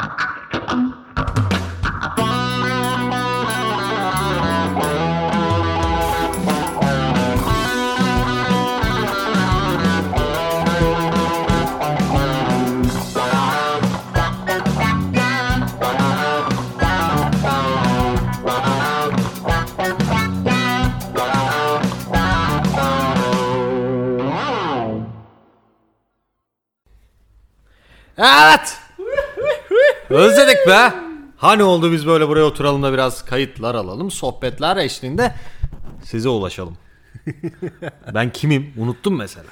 you Özledik be. Hani oldu biz böyle buraya oturalım da biraz kayıtlar alalım. Sohbetler eşliğinde size ulaşalım. ben kimim? Unuttum mesela.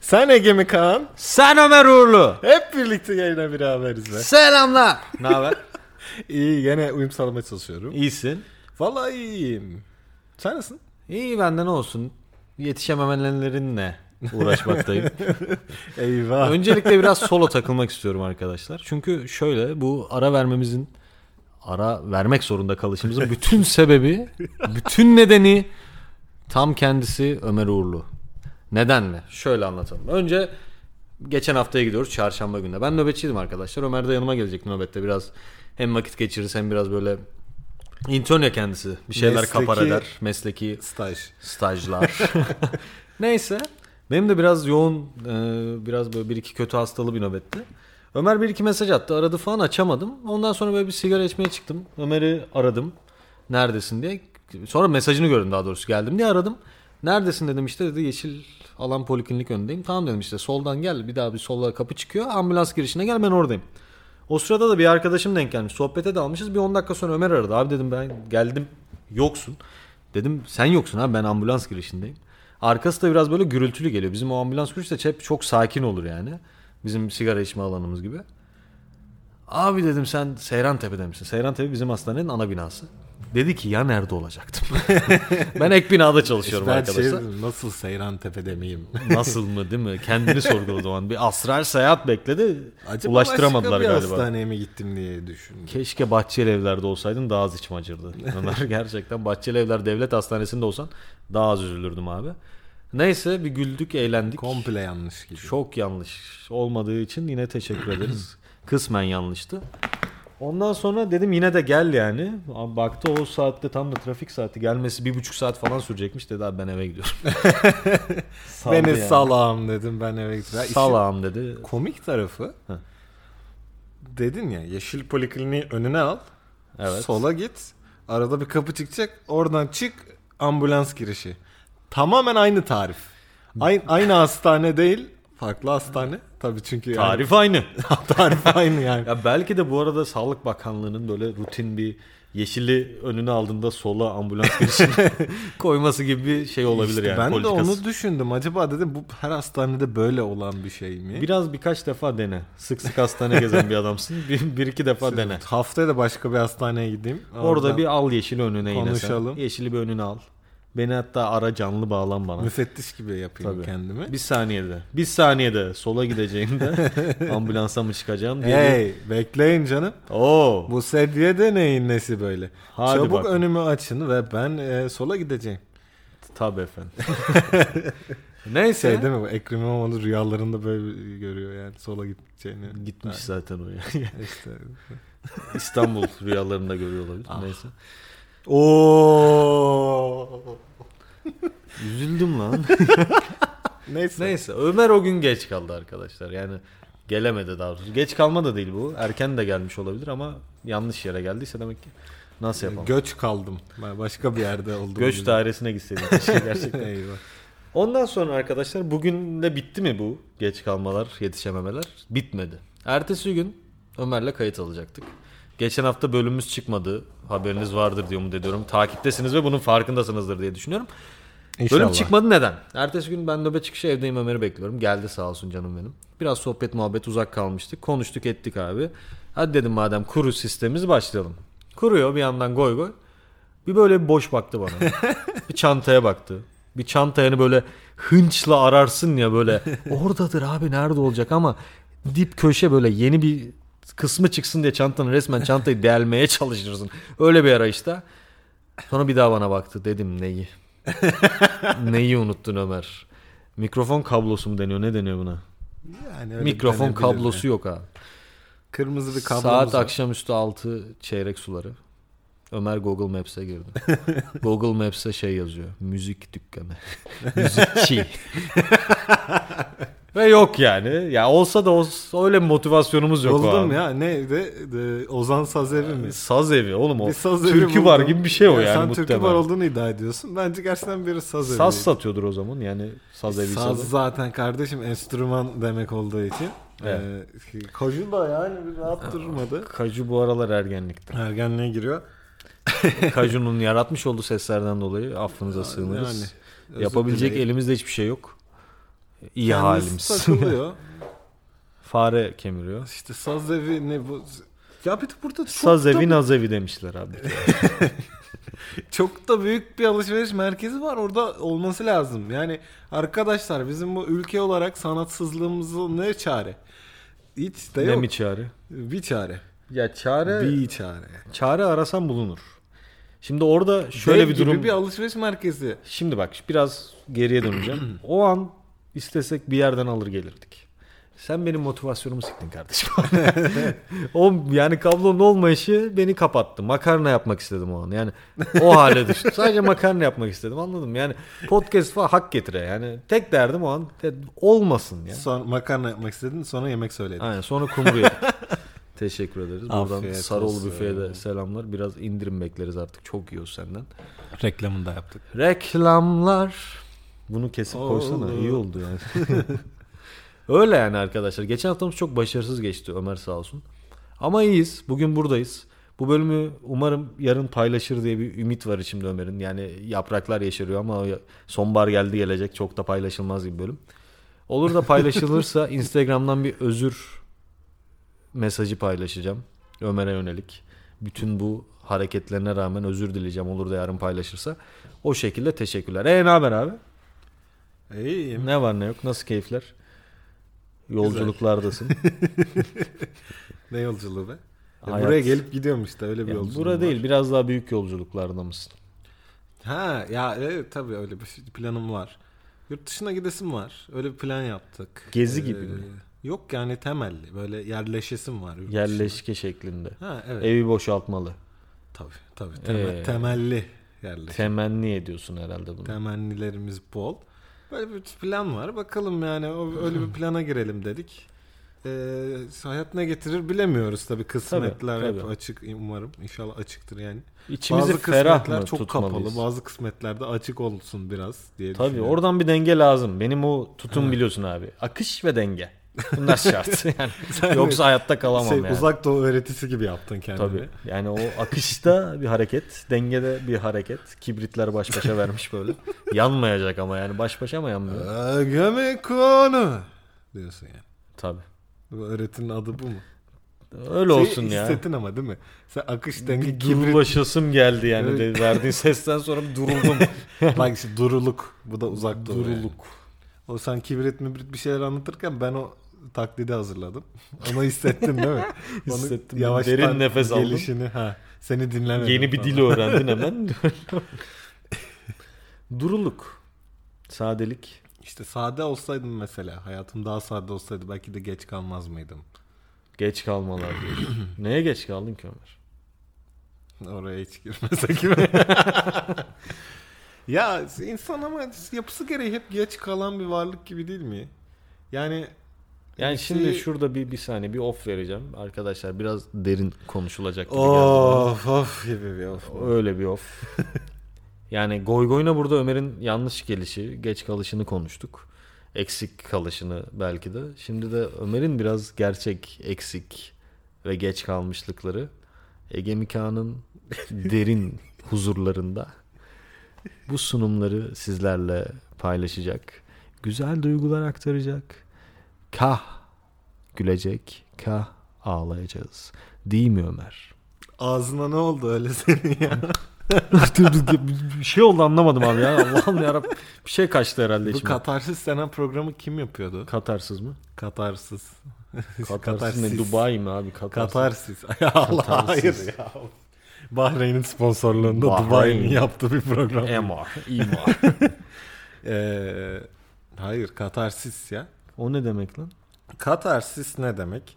Sen Ege mi Kaan? Sen Ömer Uğurlu. Hep birlikte yayına beraberiz be. Selamlar. Ne haber? İyi gene uyum sağlamaya çalışıyorum. İyisin. Vallahi iyiyim. Sen nasılsın? İyi benden olsun. Yetişememelerinle uğraşmaktayım. Eyvah. Öncelikle biraz solo takılmak istiyorum arkadaşlar. Çünkü şöyle bu ara vermemizin ara vermek zorunda kalışımızın bütün sebebi, bütün nedeni tam kendisi Ömer Uğurlu. Neden mi? Şöyle anlatalım. Önce geçen haftaya gidiyoruz çarşamba gününe. Ben nöbetçiydim arkadaşlar. Ömer de yanıma gelecek nöbette. Biraz hem vakit geçiririz hem biraz böyle intern ya kendisi. Bir şeyler Mesleki- kapar eder. Mesleki Staj. stajlar. Neyse. Benim de biraz yoğun, e, biraz böyle bir iki kötü hastalı bir nöbetti. Ömer bir iki mesaj attı. Aradı falan açamadım. Ondan sonra böyle bir sigara içmeye çıktım. Ömer'i aradım. Neredesin diye. Sonra mesajını gördüm daha doğrusu. Geldim diye aradım. Neredesin dedim işte dedi yeşil alan poliklinik önündeyim. Tamam dedim işte soldan gel bir daha bir sola kapı çıkıyor. Ambulans girişine gel ben oradayım. O sırada da bir arkadaşım denk gelmiş. Sohbete dalmışız. Bir 10 dakika sonra Ömer aradı. Abi dedim ben geldim yoksun. Dedim sen yoksun abi ben ambulans girişindeyim. Arkası da biraz böyle gürültülü geliyor. Bizim o ambulans girişi de hep çok sakin olur yani. Bizim sigara içme alanımız gibi. Abi dedim sen Seyran Tepe'de misin? Seyran Tepe bizim hastanenin ana binası. Dedi ki ya nerede olacaktım? ben ek binada çalışıyorum ben arkadaşlar. şey nasıl Seyran Tepe'de miyim? Nasıl mı değil mi? Kendini sorguladı o an. Bir astral seyahat bekledi. Acaba Ulaştıramadılar başka bir galiba. hastaneye mi gittim diye düşündüm. Keşke Bahçeli Evler'de olsaydın daha az içim acırdı. Ömer gerçekten Bahçeli Evler Devlet Hastanesi'nde olsan daha az üzülürdüm abi. Neyse bir güldük eğlendik. Komple yanlış gibi. Çok yanlış olmadığı için yine teşekkür ederiz. Kısmen yanlıştı. Ondan sonra dedim yine de gel yani. Abi Baktı o saatte tam da trafik saati gelmesi bir buçuk saat falan sürecekmiş dedi abi ben eve gidiyorum. Beni yani. salağım dedim ben eve işin Salağım dedi. Komik tarafı Heh. dedin ya yeşil polikliniği önüne al. Evet. Sola git. Arada bir kapı çıkacak. Oradan çık ambulans girişi. Tamamen aynı tarif. Aynı, aynı hastane değil. Farklı hastane. Tabii çünkü yani- Tarif aynı. tarif aynı yani. Ya belki de bu arada Sağlık Bakanlığı'nın böyle rutin bir yeşili önüne aldığında sola ambulans girişini koyması gibi bir şey olabilir İşte yani ben politikası. de onu düşündüm. Acaba dedim bu her hastanede böyle olan bir şey mi? Biraz birkaç defa dene. Sık sık hastane gezen bir adamsın. Bir, bir iki defa dene. Haftaya da başka bir hastaneye gideyim. Orada bir al yeşili önüne yine sen. konuşalım. Yeşili bir önüne al. Beni hatta ara canlı bağlan bana. müfettiş gibi yapayım Tabii. kendimi. Bir saniyede. Bir saniyede sola gideceğimde ambulansa mı çıkacağım diye. Hey bekleyin canım. Oo. Bu sedye de neyin nesi böyle? Hadi Çabuk bakalım. önümü açın ve ben e, sola gideceğim. Tabii efendim. Neyse. Şey değil mi? bu Ekrem İmamoğlu rüyalarında böyle görüyor yani sola gideceğini. Gitmiş zaten o ya. İşte. İstanbul rüyalarında görüyor olabilir. Ah. Neyse. Oo. Üzüldüm lan. Neyse. Neyse Ömer o gün geç kaldı arkadaşlar. Yani gelemedi daha doğrusu. Geç kalma da değil bu. Erken de gelmiş olabilir ama yanlış yere geldiyse demek ki nasıl yapalım? Göç kaldım. Ben başka bir yerde oldum. Göç dairesine gitseydim keşke gerçekten. Eyvah. Ondan sonra arkadaşlar bugün de bitti mi bu geç kalmalar, yetişememeler? Bitmedi. Ertesi gün Ömer'le kayıt alacaktık. Geçen hafta bölümümüz çıkmadı. Haberiniz vardır diye umut ediyorum. Takiptesiniz ve bunun farkındasınızdır diye düşünüyorum. Bölüm çıkmadı neden? Ertesi gün ben nöbet çıkışı evdeyim Ömer'i bekliyorum. Geldi sağ olsun canım benim. Biraz sohbet muhabbet uzak kalmıştık. Konuştuk ettik abi. Hadi dedim madem kuru sistemimiz başlayalım. Kuruyor bir yandan goy goy. Bir böyle bir boş baktı bana. bir çantaya baktı. Bir çantayını böyle hınçla ararsın ya böyle. Oradadır abi nerede olacak ama dip köşe böyle yeni bir kısmı çıksın diye çantanın resmen çantayı delmeye çalışırsın. Öyle bir arayışta. Sonra bir daha bana baktı. Dedim neyi? neyi unuttun Ömer? Mikrofon kablosu mu deniyor? Ne deniyor buna? Yani öyle Mikrofon kablosu mi? yok abi. Kırmızı bir kablomuz Saat var. akşamüstü 6 çeyrek suları. Ömer Google Maps'e girdi. Google Maps'e şey yazıyor. Müzik dükkanı. Müzikçi. Ve yok yani. Ya olsa da olsa öyle bir motivasyonumuz yok Buldum an. ya. Neydi? De, Ozan Sazevi mi? Saz evi oğlum o. Bir saz evi Türkü var buldum. gibi bir şey o Ya yani Sen muhtemelen. türkü var olduğunu iddia ediyorsun. Bence gerçekten biri saz evi. Saz satıyordur o zaman yani saz evi Saz saz. zaten kardeşim enstrüman demek olduğu için. Evet. Ee, Kaju da yani bir rahat durmadı. Kaju bu aralar ergenlikte. Ergenliğe giriyor. Kaju'nun yaratmış olduğu seslerden dolayı affınıza sığınırız. Yani, özür Yapabilecek dileyip elimizde hiçbir şey yok. İyi kendisi halimiz. takılıyor. Fare kemiriyor. işte saz evi ne bu? Ya bir de burada çok Saz da, evi naz evi demişler abi. çok da büyük bir alışveriş merkezi var. Orada olması lazım. Yani arkadaşlar bizim bu ülke olarak sanatsızlığımızı ne çare? Hiç de ne yok. mi çare? Bir çare. Ya çare Bir çare. çare arasan bulunur. Şimdi orada şöyle Dev bir durum. gibi bir alışveriş merkezi. Şimdi bak biraz geriye döneceğim. o an istesek bir yerden alır gelirdik. Sen benim motivasyonumu siktin kardeşim. o yani kablonun olmayışı beni kapattı. Makarna yapmak istedim o an. Yani o hale düştüm. Sadece makarna yapmak istedim. Anladım. Yani podcast falan hak getire. Yani tek derdim o an olmasın ya. Sonra makarna yapmak istedin sonra yemek söyledin. Aynen sonra kumru yedik. Teşekkür ederiz. Buradan Afiyet Sarıoğlu olsun. Büfe'ye de selamlar. Biraz indirim bekleriz artık. Çok yiyoruz senden. Reklamını da yaptık. Reklamlar. Bunu kesip koysana. Oldu. İyi oldu yani. Öyle yani arkadaşlar. Geçen haftamız çok başarısız geçti Ömer sağ olsun. Ama iyiyiz. Bugün buradayız. Bu bölümü umarım yarın paylaşır diye bir ümit var içimde Ömer'in. Yani yapraklar yeşeriyor ama sonbahar geldi gelecek çok da paylaşılmaz gibi bölüm. Olur da paylaşılırsa Instagram'dan bir özür mesajı paylaşacağım. Ömer'e yönelik. Bütün bu hareketlerine rağmen özür dileyeceğim olur da yarın paylaşırsa. O şekilde teşekkürler. E ne haber abi? İyiyim. Ne var ne yok? Nasıl keyifler? Yolculuklardasın. Ne yolculuğu be? Ya Hayat. buraya gelip gidiyorum işte öyle bir yolculuk. bura değil biraz daha büyük yolculuklarda mısın? Ha ya evet tabii öyle bir şey- planım var. Yurt dışına gidesim var. Öyle bir plan yaptık. Ee, Gezi gibi mi? Yok yani temelli. Böyle yerleşesim var. yurt dışına. Yerleşke şeklinde. Ha evet. Evi boşaltmalı. Tabii tabii. Temel, Ee, temelli yerleşim. Temenni ediyorsun herhalde bunu. Temennilerimiz bol. Böyle bir plan var. Bakalım yani o, öyle bir plana girelim dedik. Ee, hayat ne getirir bilemiyoruz tabii. Kısmetler Tabii, hep tabii. açık umarım. İnşallah açıktır yani. İçimizi bazı ferah mı çok tutmalıyız? kapalı. Bazı kısmetlerde açık olsun biraz diye Tabii oradan bir denge lazım. Benim o tutum biliyorsun abi. Akış ve denge. Bunlar şart. Yani yoksa hayatta kalamam şey, yani. Uzak doğu öğretisi gibi yaptın kendini. Tabii. Yani o akışta bir hareket, dengede bir hareket. Kibritler baş başa vermiş böyle. Yanmayacak ama yani baş başa mı yanmıyor? Gömek konu diyorsun yani. Tabii. Bu öğretinin adı bu mu? Öyle Şey olsun ya. Hissettin ama değil mi? Sen akış denge Bir kibrit. durulaşasım geldi yani Evet. verdiğin sesten sonra duruldum. Bak işte duruluk. Bu da uzak doğu. yani. Duruluk. O sen kibrit mibrit bir şeyler anlatırken ben o taklidi hazırladım. Onu hissettin değil mi? Onu Hissettim. yavaştan Derin nefes aldım. gelişini, Ha, seni dinlemedim. Yeni bir falan. dil öğrendin hemen. Duruluk. Sadelik. İşte sade olsaydım mesela. Hayatım daha sade olsaydı belki de geç kalmaz mıydım? Geç kalmalar diyorsun. Neye geç kaldın ki Ömer? Oraya hiç girmesek mi? ya insan ama yapısı gereği hep geç kalan bir varlık gibi değil mi? Yani Yani bir şimdi şurada bir bir saniye bir off vereceğim. Arkadaşlar biraz derin konuşulacak gibi geldi. of of gibi bir of. bana. Öyle bir off. yani goy goyuna burada Ömer'in yanlış gelişi, geç kalışını konuştuk. Eksik kalışını belki de. Şimdi de Ömer'in biraz gerçek eksik ve geç kalmışlıkları Ege Mika'nın derin huzurlarında bu sunumları sizlerle paylaşacak. Güzel duygular aktaracak. Kah gülecek, kah ağlayacağız. Değil mi Ömer? Ağzına ne oldu öyle senin ya? bir şey oldu anlamadım abi ya. Allah'ım yarabbim. Bir şey kaçtı herhalde Bu içime. Katarsis denen programı kim yapıyordu? Katarsız mı? Katarsız. Katarsız ne? Dubai mi abi? Katarsız. Katarsis. Allah Katarsis. hayır ya. Bahreyn'in sponsorluğunda Bahreyn. Dubai'nin yaptığı bir program. MR, İMR. Ee, hayır katarsis ya. O ne demek lan? Katarsis ne demek?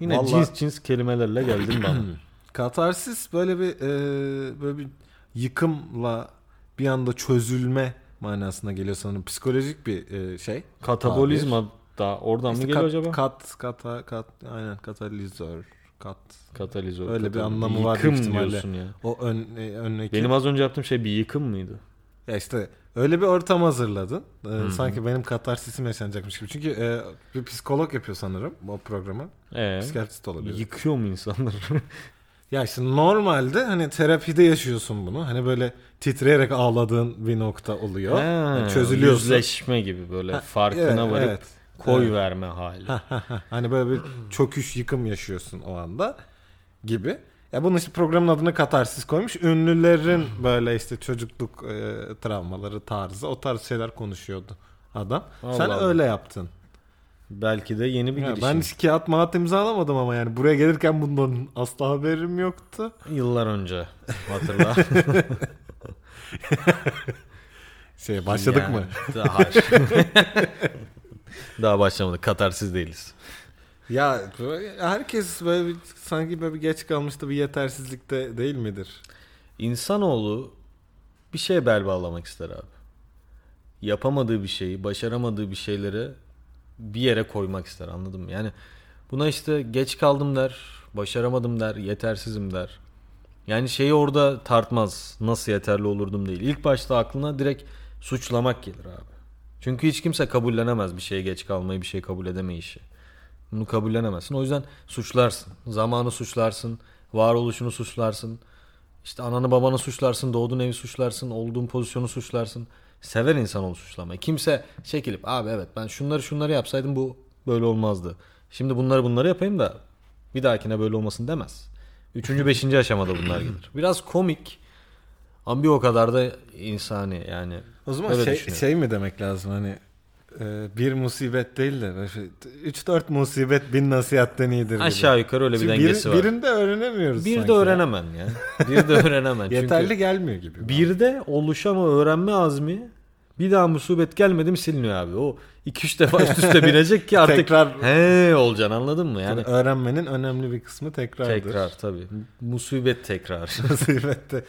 Yine Vallahi- cins cins kelimelerle geldin bana. Katarsis böyle bir e, böyle bir yıkımla bir anda çözülme manasına geliyor sanırım. Psikolojik bir e, şey. Katabolizma da oradan İşte mı geliyor kat, acaba? Kat, kata, kat, aynen katalizör, kat. Katalizör. Öyle bir katalizör. anlamı var Yıkım büyük ihtimalle. diyorsun ya. O ön, e, önündeki. Benim az önce yaptığım şey bir yıkım mıydı? Ya işte öyle bir ortam hazırladın. Ee, sanki benim katarsisim yaşanacakmış gibi. Çünkü e, bir psikolog yapıyor sanırım o programı. Ee, Psikiyatrist olabilir. yıkıyor mu insanları? Ya işte normalde hani terapide yaşıyorsun bunu. Hani böyle titreyerek ağladığın bir nokta oluyor. Ha, Yani çözülüyorsun. Yüzleşme gibi böyle Ha, farkına evet, varıp evet. koy Evet. verme hali. hani böyle bir çöküş yıkım yaşıyorsun o anda gibi. Ya bunun işte programın adını katarsis koymuş. Ünlülerin böyle işte çocukluk e, travmaları tarzı o tarz şeyler konuşuyordu adam. Allah Sen Allah. öyle yaptın. Belki de yeni bir Ya girişim. ben hiç kağıt mağat imzalamadım ama yani buraya gelirken bundan asla haberim yoktu. Yıllar önce hatırla. Şey başladık Yani, mı? Daha. Daha başlamadık. Katarsiz değiliz. Ya herkes böyle bir, sanki böyle bir geç kalmıştı bir yetersizlikte değil midir? İnsanoğlu bir şeye bel bağlamak ister abi. Yapamadığı bir şeyi, başaramadığı bir şeyleri bir yere koymak ister anladın mı? Yani buna işte geç kaldım der, başaramadım der, yetersizim der. Yani şeyi orada tartmaz. Nasıl yeterli olurdum değil. İlk başta aklına direkt suçlamak gelir abi. Çünkü hiç kimse kabullenemez bir şeye geç kalmayı, bir şey kabul edemeyişi. Bunu kabullenemezsin. O yüzden suçlarsın. Zamanı suçlarsın, varoluşunu suçlarsın. İşte ananı babanı suçlarsın, doğduğun evi suçlarsın, olduğun pozisyonu suçlarsın. Sever insan onu suçlamayı. Kimse çekilip abi evet ben şunları şunları yapsaydım bu böyle olmazdı. Şimdi bunları bunları yapayım da bir dahakine böyle olmasın demez. Üçüncü, beşinci aşamada bunlar gelir. Biraz komik ama bir o kadar da insani yani. O zaman şey, şey mi demek lazım hani bir musibet değil de 3-4 musibet bin nasihatten iyidir gibi. Aşağı yukarı öyle bir Çünkü dengesi biri- var. Birinde öğrenemiyoruz Bir de öğrenemem ya. Bir de öğrenemem. Yeterli gelmiyor gibi. Bir de oluşan o öğrenme azmi bir daha musibet gelmedi mi siliniyor abi. O 2-3 defa üst üste binecek ki artık Tekrar- he olacaksın anladın mı? Yani öğrenmenin önemli bir kısmı tekrardır. tekrar tabii. Musibet tekrar. Musibette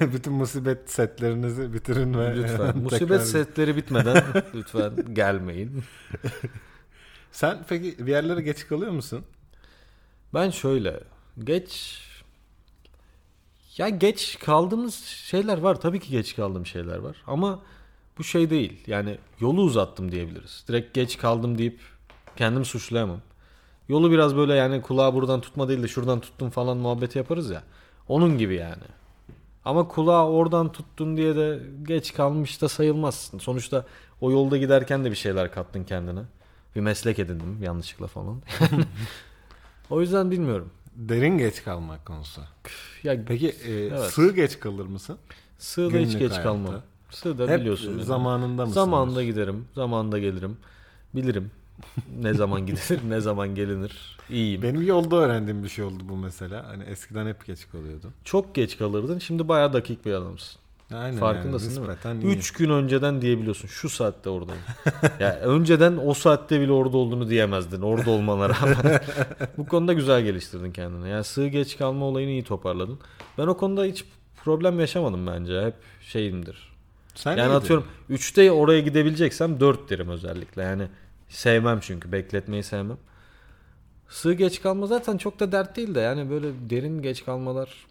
bütün musibet setlerinizi bitirin ve lütfen. tekrar- Musibet setleri bitmeden lütfen gelmeyin. Sen peki bir yerlere geç kalıyor musun? Ben şöyle geç ya geç kaldığımız şeyler var. Tabii ki geç kaldığım şeyler var. Ama bu şey değil. Yani yolu uzattım diyebiliriz. Direkt geç kaldım deyip kendimi suçlayamam. Yolu biraz böyle yani kulağı buradan tutma değil de şuradan tuttum falan muhabbeti yaparız ya. Onun gibi yani. Ama kulağı oradan tuttun diye de geç kalmış da sayılmazsın. Sonuçta o yolda giderken de bir şeyler kattın kendine. Bir meslek edindim yanlışlıkla falan. o yüzden bilmiyorum. Derin geç kalmak konusu. Ya Peki e, Evet. sığ geç kalır mısın? sığda hiç Günlük geç hayatta. kalmam. Hep biliyorsun. beni. zamanında mısın? Zamanında giderim. Zamanında gelirim. Bilirim. ne zaman gidilir, ne zaman gelinir. İyiyim. Benim yolda öğrendiğim bir şey oldu bu mesela. Hani eskiden hep geç kalıyordum. Çok geç kalırdın. Şimdi bayağı dakik bir adamsın. Aynen Farkındasın yani, değil mi? iyi. 3 gün önceden diyebiliyorsun. Şu saatte oradayım. ya önceden o saatte bile orada olduğunu diyemezdin. Orada olmana rağmen. Bu konuda güzel geliştirdin kendini. Yani sığ geç kalma olayını iyi toparladın. Ben o konuda hiç problem yaşamadım bence. Hep şeyimdir. Sen yani atıyorum 3'te oraya gidebileceksem 4 derim özellikle. Yani sevmem çünkü bekletmeyi sevmem. Sığ geç kalma zaten çok da dert değil de yani böyle derin geç kalmalar.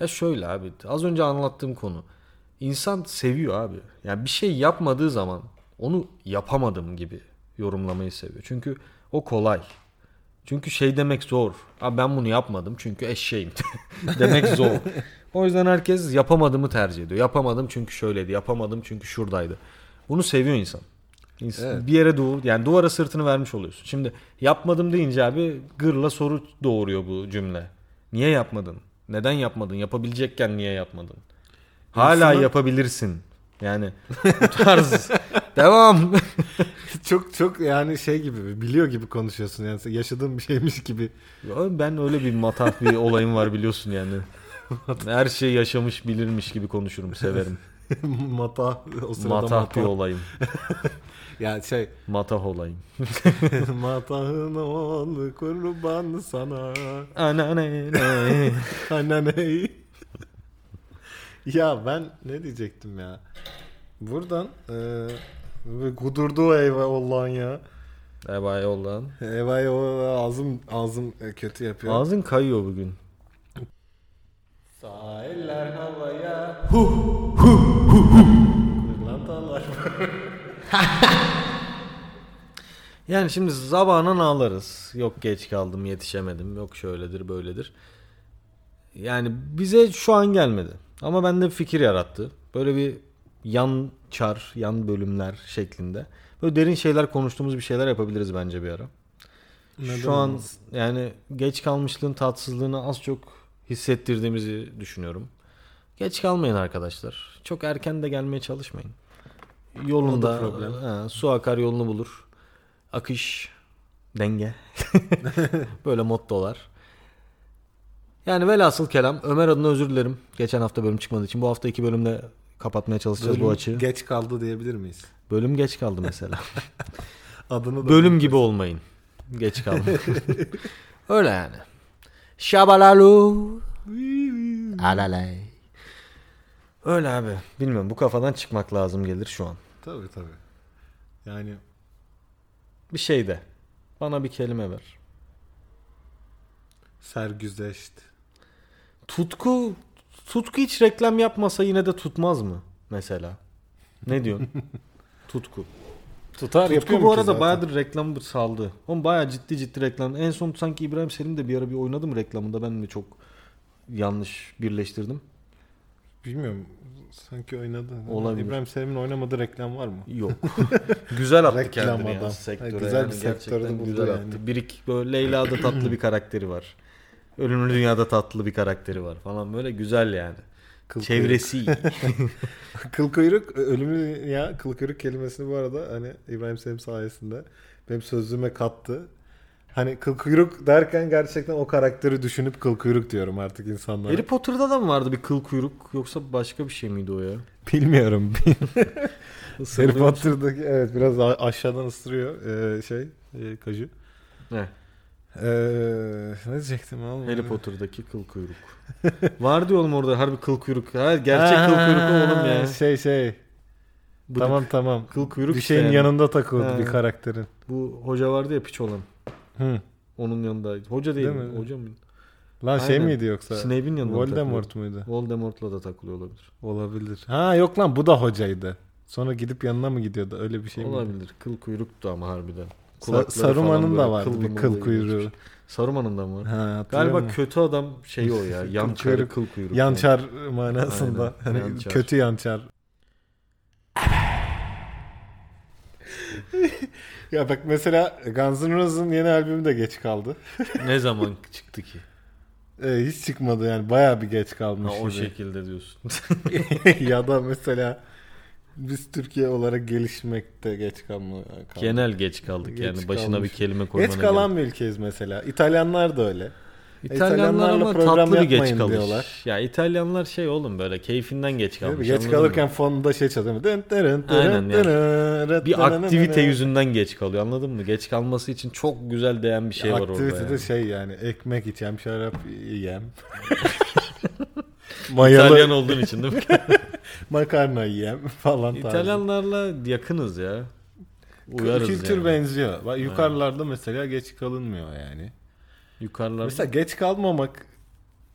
Ya şöyle abi az önce anlattığım konu. İnsan seviyor abi. Yani bir şey yapmadığı zaman onu yapamadım gibi yorumlamayı seviyor. Çünkü o kolay. Çünkü şey demek zor. Abi ben bunu yapmadım çünkü eşeğim demek zor. O yüzden herkes yapamadığımı tercih ediyor. Yapamadım çünkü şöyleydi. Yapamadım çünkü şuradaydı. Bunu seviyor insan. İnsan- Evet. Bir yere doğu yani duvara sırtını vermiş oluyorsun. Şimdi yapmadım deyince abi gırla soru doğuruyor bu cümle. Niye yapmadın? Neden yapmadın? Yapabilecekken niye yapmadın? Hala İnsanın- yapabilirsin. Yani bu tarz. Devam. çok çok yani şey gibi biliyor gibi konuşuyorsun yani yaşadığın bir şeymiş gibi. ben öyle bir matah bir olayım var biliyorsun yani. Her şeyi yaşamış bilirmiş gibi konuşurum severim. Mata o sırada Matah mata. bir olayım. Ya şey Matah olayım. matahın ol kurban sana Anane. ananey. ya ben ne diyecektim ya? Buradan e, kudurdu eyvallah ya. Yollan. Eyvallah ağzım ağzım kötü yapıyor. Ağzın kayıyor bugün. Sağ eller havaya. Hu hu hu hu. Kırlantalar. Yani şimdi zamanla ağlarız. Yok geç kaldım, yetişemedim. Yok şöyledir, böyledir. Yani bize şu an gelmedi. Ama bende bir fikir yarattı. Böyle bir yan çar, yan bölümler şeklinde. Böyle derin şeyler konuştuğumuz bir şeyler yapabiliriz bence bir ara. Neden Şu an yani geç kalmışlığın tatsızlığını az çok hissettirdiğimizi düşünüyorum. Geç kalmayın arkadaşlar. Çok erken de gelmeye çalışmayın. Yolunda ha, su akar yolunu bulur. Akış, denge. Böyle mottolar. Yani velhasıl kelam Ömer adına özür dilerim. Geçen hafta bölüm çıkmadığı için. Bu hafta iki bölümde kapatmaya çalışacağız bu Bölüm açığı. Geç kaldı diyebilir miyiz? bölüm geç kaldı mesela. Adını da Bölüm gibi olmayın. Geç kaldım. Öyle yani. Şabalalu. Alalay. Öyle abi. Bilmiyorum bu kafadan çıkmak lazım gelir şu an. Tabii tabii. Yani Bir şey de. Bana bir kelime ver. sergüzeşt. Tutku tutku hiç reklam yapmasa yine de tutmaz mı mesela? Ne diyorsun? tutku. Tutar Tutku bu arada bayağıdır reklam saldı. Oğlum bayağı ciddi ciddi reklam. En son sanki İbrahim Selim de bir ara bir oynadı mı reklamında ben mi çok yanlış birleştirdim? Bilmiyorum. Sanki oynadı. Olabilir. İbrahim Selim'in oynamadığı reklam var mı? Yok. güzel attı Reklam kendini ya adam. sektöre. Güzel yani bir sektörde buldu güzel yani. attı. Birik böyle Leyla'da tatlı bir karakteri var. Ölümlü Dünya'da tatlı bir karakteri var falan böyle güzel yani. Kıl Çevresi. Kıl kuyruk ölümlü ya kıl kuyruk kelimesini bu arada hani İbrahim Selim sayesinde benim sözlüğüme kattı. Hani kıl kuyruk derken gerçekten o karakteri düşünüp kıl kuyruk diyorum artık insanlara. Harry Potter'da da mı vardı bir kıl kuyruk yoksa başka bir şey miydi o ya? Bilmiyorum. Harry? Potter'daki evet biraz aşağıdan ısırıyor ee, şey e, kaju. Ne? Ee, ne diyecektim oğlum? Harry Potter'daki kıl kuyruk. Vardı oğlum orada harbi kıl kuyruk. Ha, gerçek kıl kuyruk oğlum ya. Şey şey. Bıdık. Tamam tamam. Kıl kuyruk bir işte şeyin yani. yanında takıldı Ha. bir karakterin. Bu hoca vardı ya piç olan. Hı. Onun yanındaydı. Hoca değil, Değil mi? mi? Hoca mı? Lan şey Aynen. miydi yoksa? Snape'in yanında Voldemort takılıyor? muydu? Voldemort'la da takılıyor olabilir. Olabilir. Ha yok lan bu da hocaydı. Sonra gidip yanına mı gidiyordu? Öyle bir şey mi? olabilir. Kıl kuyruktu ama harbiden. Kulakları Saruman'ın da vardı bir kıl geçmiş. kuyruğu. Saruman'ın da mı var? Ha, Galiba musun? kötü adam şey o ya. Yan Kıl kuyruk. Yançar manasında. Aynen, Hani yançar. kötü yançar. ya bak mesela Guns N' Roses'ın yeni albümü de geç kaldı. ne zaman çıktı ki? Ee, hiç çıkmadı yani bayağı bir geç kalmış. Ha, o gibi. şekilde diyorsun. ya da mesela biz Türkiye olarak gelişmekte geç kalma. kaldık. Genel geç kaldık Geç yani. Başına kalmış. bir kelime koymana Geç kalan bir ülkeyiz mesela. İtalyanlar da öyle. İtalyanlar ama tatlı bir geç kalış. diyorlar. Ya İtalyanlar şey oğlum böyle keyfinden geç kalmış. Geç kalırken mı? fonda şey çalıyor. Dın Aynen dırın bir aktivite yüzünden geç kalıyor anladın mı? Geç kalması için çok güzel değen bir şey var orada. Aktivite de yani. şey yani ekmek içem, şarap yiyem. Mayalı İtalyan olduğun için değil mi? makarna yiyem falan tarzı. İtalyanlarla yakınız ya. Uyarız Kültür yani. benziyor. Bak, yukarılarda mesela geç kalınmıyor yani. Yukarılar. Mesela geç kalmamak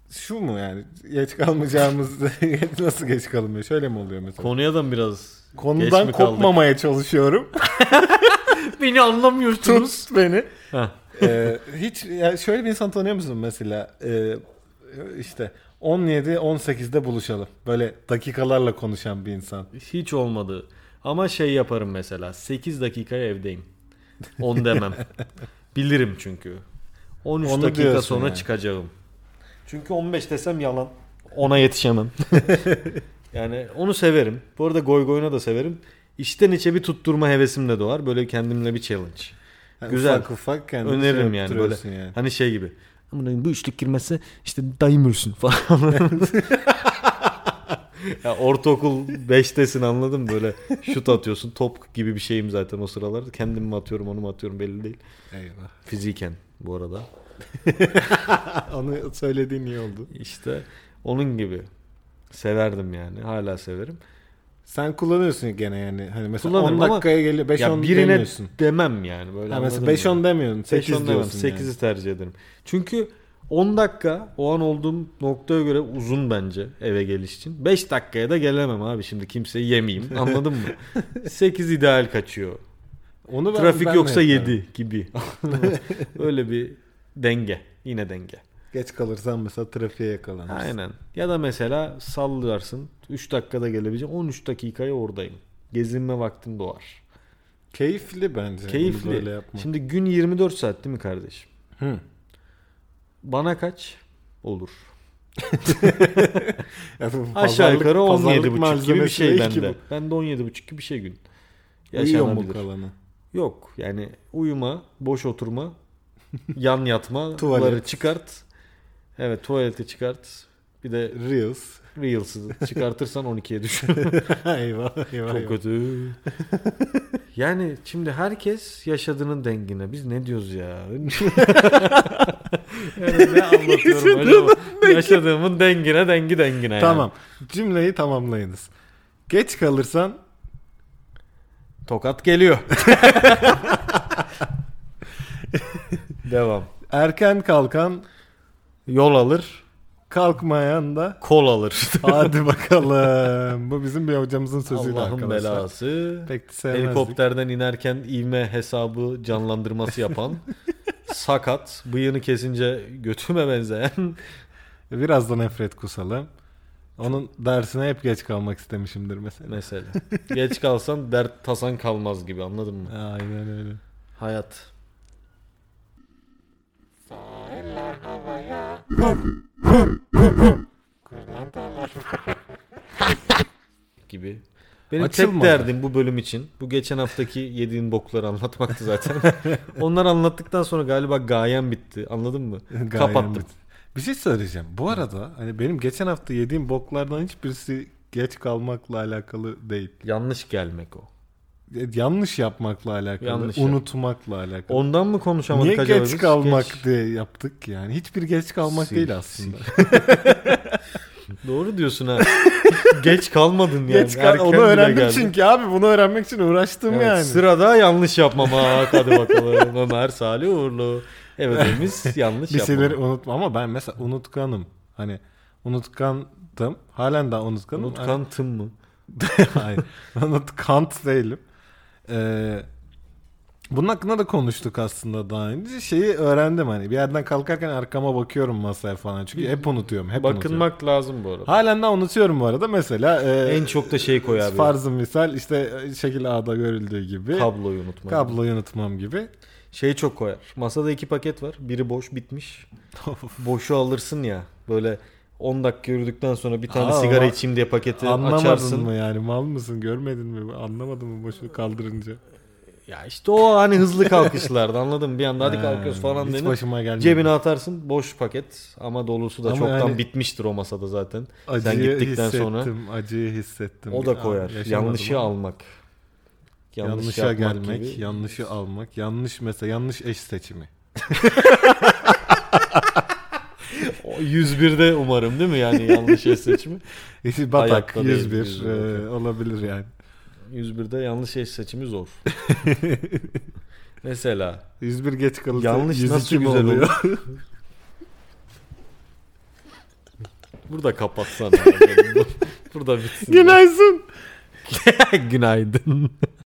şu mu yani? Geç kalmayacağımız nasıl geç kalınmıyor? Şöyle mi oluyor mesela? Konuya da biraz Konudan kopmamaya çalışıyorum. Beni anlamıyorsunuz. Tut beni. Ee, hiç ya şöyle bir insan tanıyor musun mesela? Ee, işte 17-18'de buluşalım. Böyle dakikalarla konuşan bir insan. Hiç olmadı. Ama şey yaparım mesela. 8 dakikaya evdeyim. 10 demem. Bilirim çünkü. 13 Onu dakika sonra yani. çıkacağım. Çünkü 15 desem yalan. Ona yetişemem. yani onu severim. Bu arada goy goyuna da severim. İçten içe bir tutturma hevesim de doğar. Böyle kendimle bir challenge. Yani Güzel. Ufak ufak kendini Öneririm şey yani böyle. yani. Hani şey gibi. Bu üçlük girmezse işte dayım ölsün falan. Ya ortaokul 5'tesin anladın mı? Böyle şut atıyorsun. Top gibi bir şeyim zaten o sıralar. Kendim mi atıyorum onu mu atıyorum belli değil. Eyvah. Fiziken bu arada. Onu söylediğin iyi oldu. İşte onun gibi. Severdim yani. Hala severim. Sen kullanıyorsun gene yani. Hani mesela Kullanırım 10 ama dakikaya geliyor. 5-10 ya birine demiyorsun. demem yani. Böyle Ha, mesela anladın mı? 5-10 demiyorsun. 8 8 demem. diyorsun 8'i yani. tercih ederim. Çünkü 10 dakika o an olduğum noktaya göre uzun bence eve geliş için. 5 dakikaya da gelemem abi şimdi kimseyi yemeyeyim. Anladın mı? 8 ideal kaçıyor. Onu ben- Trafik ben yoksa yaparım. 7 gibi. Öyle bir denge. Yine denge. Geç kalırsan mesela trafiğe yakalanırsın. Aynen. Ya da mesela sallarsın. 3 dakikada gelebileceğim. 13 dakikaya oradayım. Gezinme vaktin doğar. Keyifli bence. Keyifli. Böyle yapmak. Şimdi gün 24 saat değil mi kardeşim? Hı. Bana kaç? Olur. Aşağı yukarı pazarlık 17,5 gibi bir şey bende. bu. Bende 17,5 gibi bir şey gün. Uyuyor mu kalanı? Yok yani uyuma, boş oturma, yan yatma, Tuvalet. bunları çıkart. Evet tuvaleti çıkart. Bir de Reels. Reels'ı çıkartırsan 12'ye düşür. eyvah eyvah. Çok eyvah. kötü. yani şimdi herkes yaşadığının dengine. Biz ne diyoruz ya? yani ne anlatıyorum acaba? Yaşadığımın dengine dengi dengine. yani. Tamam. Cümleyi tamamlayınız. Geç kalırsan Tokat geliyor. Devam. erken kalkan Yol alır, kalkmayan da kol alır. hadi bakalım. Bu bizim bir hocamızın sözüydü Allah'ın arkadaşlar. belası. Pek sevmezdik. Helikopterden inerken ivme hesabı canlandırması yapan sakat, bıyığını kesince götüme benzeyen Biraz da nefret kusalım. Onun dersine hep geç kalmak istemişimdir mesela. mesela. Geç kalsan dert tasan kalmaz gibi anladın mı? Aynen öyle. Hayat. gibi. Benim Açılmadı. tek derdim bu bölüm için. Bu geçen haftaki yediğin bokları anlatmaktı zaten. Onları anlattıktan sonra galiba gayem bitti. Anladın mı? Gayet Kapattım. bit- Bir şey söyleyeceğim. Bu arada hani benim geçen hafta yediğim boklardan hiçbirisi geç kalmakla alakalı değil. Yanlış gelmek o. E, Yanlış yapmakla alakalı, Yanlış yap- unutmakla alakalı. Ondan mı konuşamadık Niye acaba geç biz? kalmak Geç. diye yaptık yani. Hiçbir geç kalmak Sil, değil aslında. Doğru diyorsun ha. geç kalmadın yani. geç kal Erken onu öğrendim geldin. çünkü abi bunu öğrenmek için uğraştım Evet, yani. Sırada yanlış yapmamak. Hadi bakalım. Ömer Salih Uğurlu. Evet yanlış bir yapmamak. şeyleri unutma ama ben mesela unutkanım. Hani unutkandım. Halen daha unutkanım. Unutkan tım mı? Hayır. Unutkant değilim. Ee, bunun hakkında da konuştuk aslında daha önce. Şeyi öğrendim hani bir yerden kalkarken arkama bakıyorum masaya falan. Çünkü hep unutuyorum. Hep unutuyorum. Bakınmak lazım bu arada. Halen daha unutuyorum bu arada. Mesela e, En çok da şey koy abi. farzı misal işte şekil A'da görüldüğü gibi. Kabloyu unutma. kabloyu unutmam gibi. Şey çok koyar. Masada iki paket var. Biri boş bitmiş. Boşu alırsın ya. Böyle 10 dakika yürüdükten sonra bir tane Aa, sigara içeyim diye paketi Anlamadın açarsın. mı yani? Mal mısın? Görmedin mi? Anlamadın mı boşu kaldırınca? Ya işte o hani hızlı kalkışlardı anladın mı? Bir anda hadi Ha, kalkıyoruz falan Hiç denir. başıma gelmedi. Cebine atarsın boş paket ama dolusu da Ama çoktan yani- bitmiştir o masada zaten. Acıyı gittikten hissettim, sonra acıyı hissettim. O da Aa, koyar. yaşamadım Yanlışı ama. almak. Yanlış Yanlışa yapmak gelmek, gibi. yanlışı almak, yanlış mesela yanlış eş seçimi. O 101'de umarım değil mi yani yanlış eş seçimi? Batak Hayatta değil, 101 101, e, olabilir yani. 101'de yanlış eş seçimi zor. Mesela 101 geç kalırsa Yanlış 102 nasıl güzel oluyor? burada kapatsana. Burada bitsin. Günaydın. Günaydın.